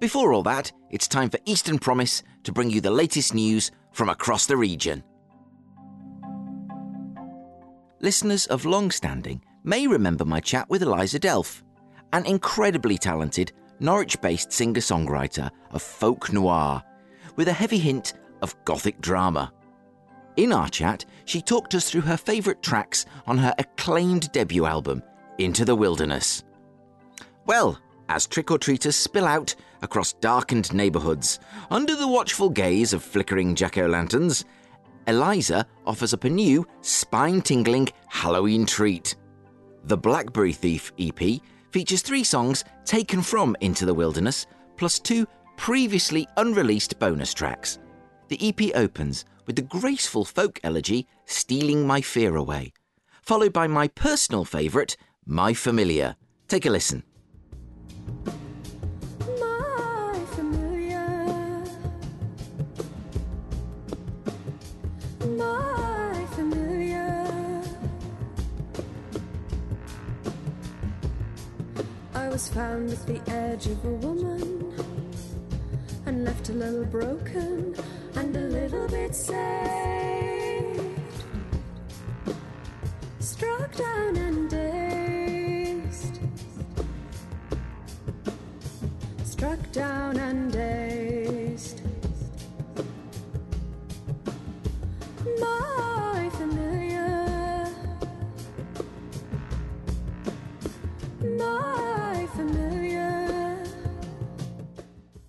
Before all that, it's time for Eastern Promise to bring you the latest news from across the region. Listeners of long standing may remember my chat with Eliza Delph, an incredibly talented Norwich based singer songwriter of folk noir, with a heavy hint of gothic drama. In our chat, she talked us through her favourite tracks on her acclaimed debut album, Into the Wilderness. Well, as trick or treaters spill out across darkened neighbourhoods, under the watchful gaze of flickering jack o' lanterns, Eliza offers up a new, spine tingling Halloween treat. The Blackberry Thief EP features three songs taken from Into the Wilderness, plus two previously unreleased bonus tracks. The EP opens with the graceful folk elegy Stealing My Fear Away, followed by my personal favourite, My Familiar. Take a listen. Was found at the edge of a woman and left a little broken and a little bit saved. Struck down and dazed. struck down and dazed.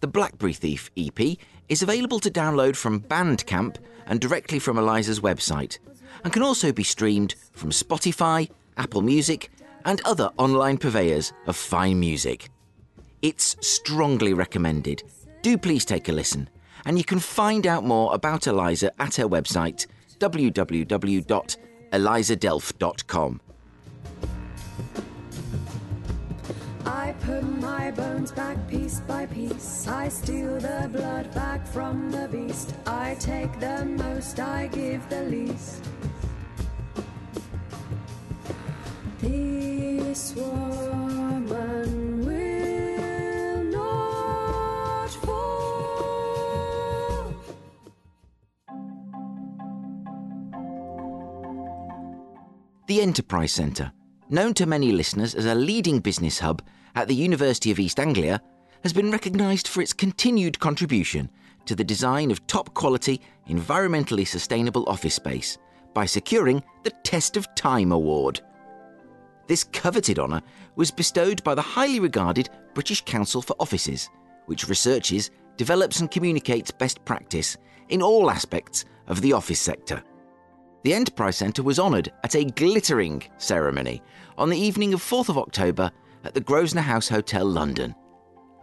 The Blackberry Thief EP is available to download from Bandcamp and directly from Eliza's website, and can also be streamed from Spotify, Apple Music, and other online purveyors of fine music. It's strongly recommended. Do please take a listen, and you can find out more about Eliza at her website www.elizadelph.com. I put my bones back piece by piece. I steal the blood back from the beast. I take the most, I give the least. This woman will not fall. The Enterprise Centre, known to many listeners as a leading business hub at the University of East Anglia, has been recognised for its continued contribution to the design of top quality, environmentally sustainable office space by securing the Test of Time Award. This coveted honour was bestowed by the highly regarded British Council for Offices, which researches, develops, and communicates best practice in all aspects of the office sector. The Enterprise Centre was honoured at a glittering ceremony on the evening of 4th of October at the Grosvenor House Hotel, London.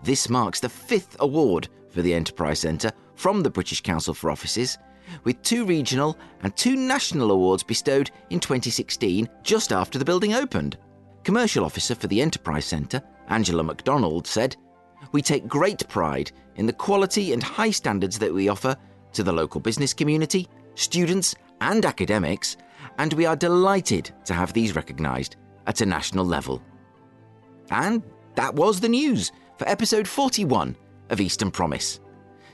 This marks the fifth award for the Enterprise Centre from the British Council for Offices, with two regional and two national awards bestowed in 2016, just after the building opened. Commercial Officer for the Enterprise Centre, Angela MacDonald, said, We take great pride in the quality and high standards that we offer to the local business community, students, and academics, and we are delighted to have these recognised at a national level. And that was the news for episode 41 of Eastern Promise.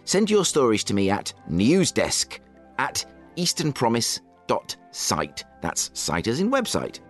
Send your stories to me at newsdesk at easternpromise.site. That's site as in website.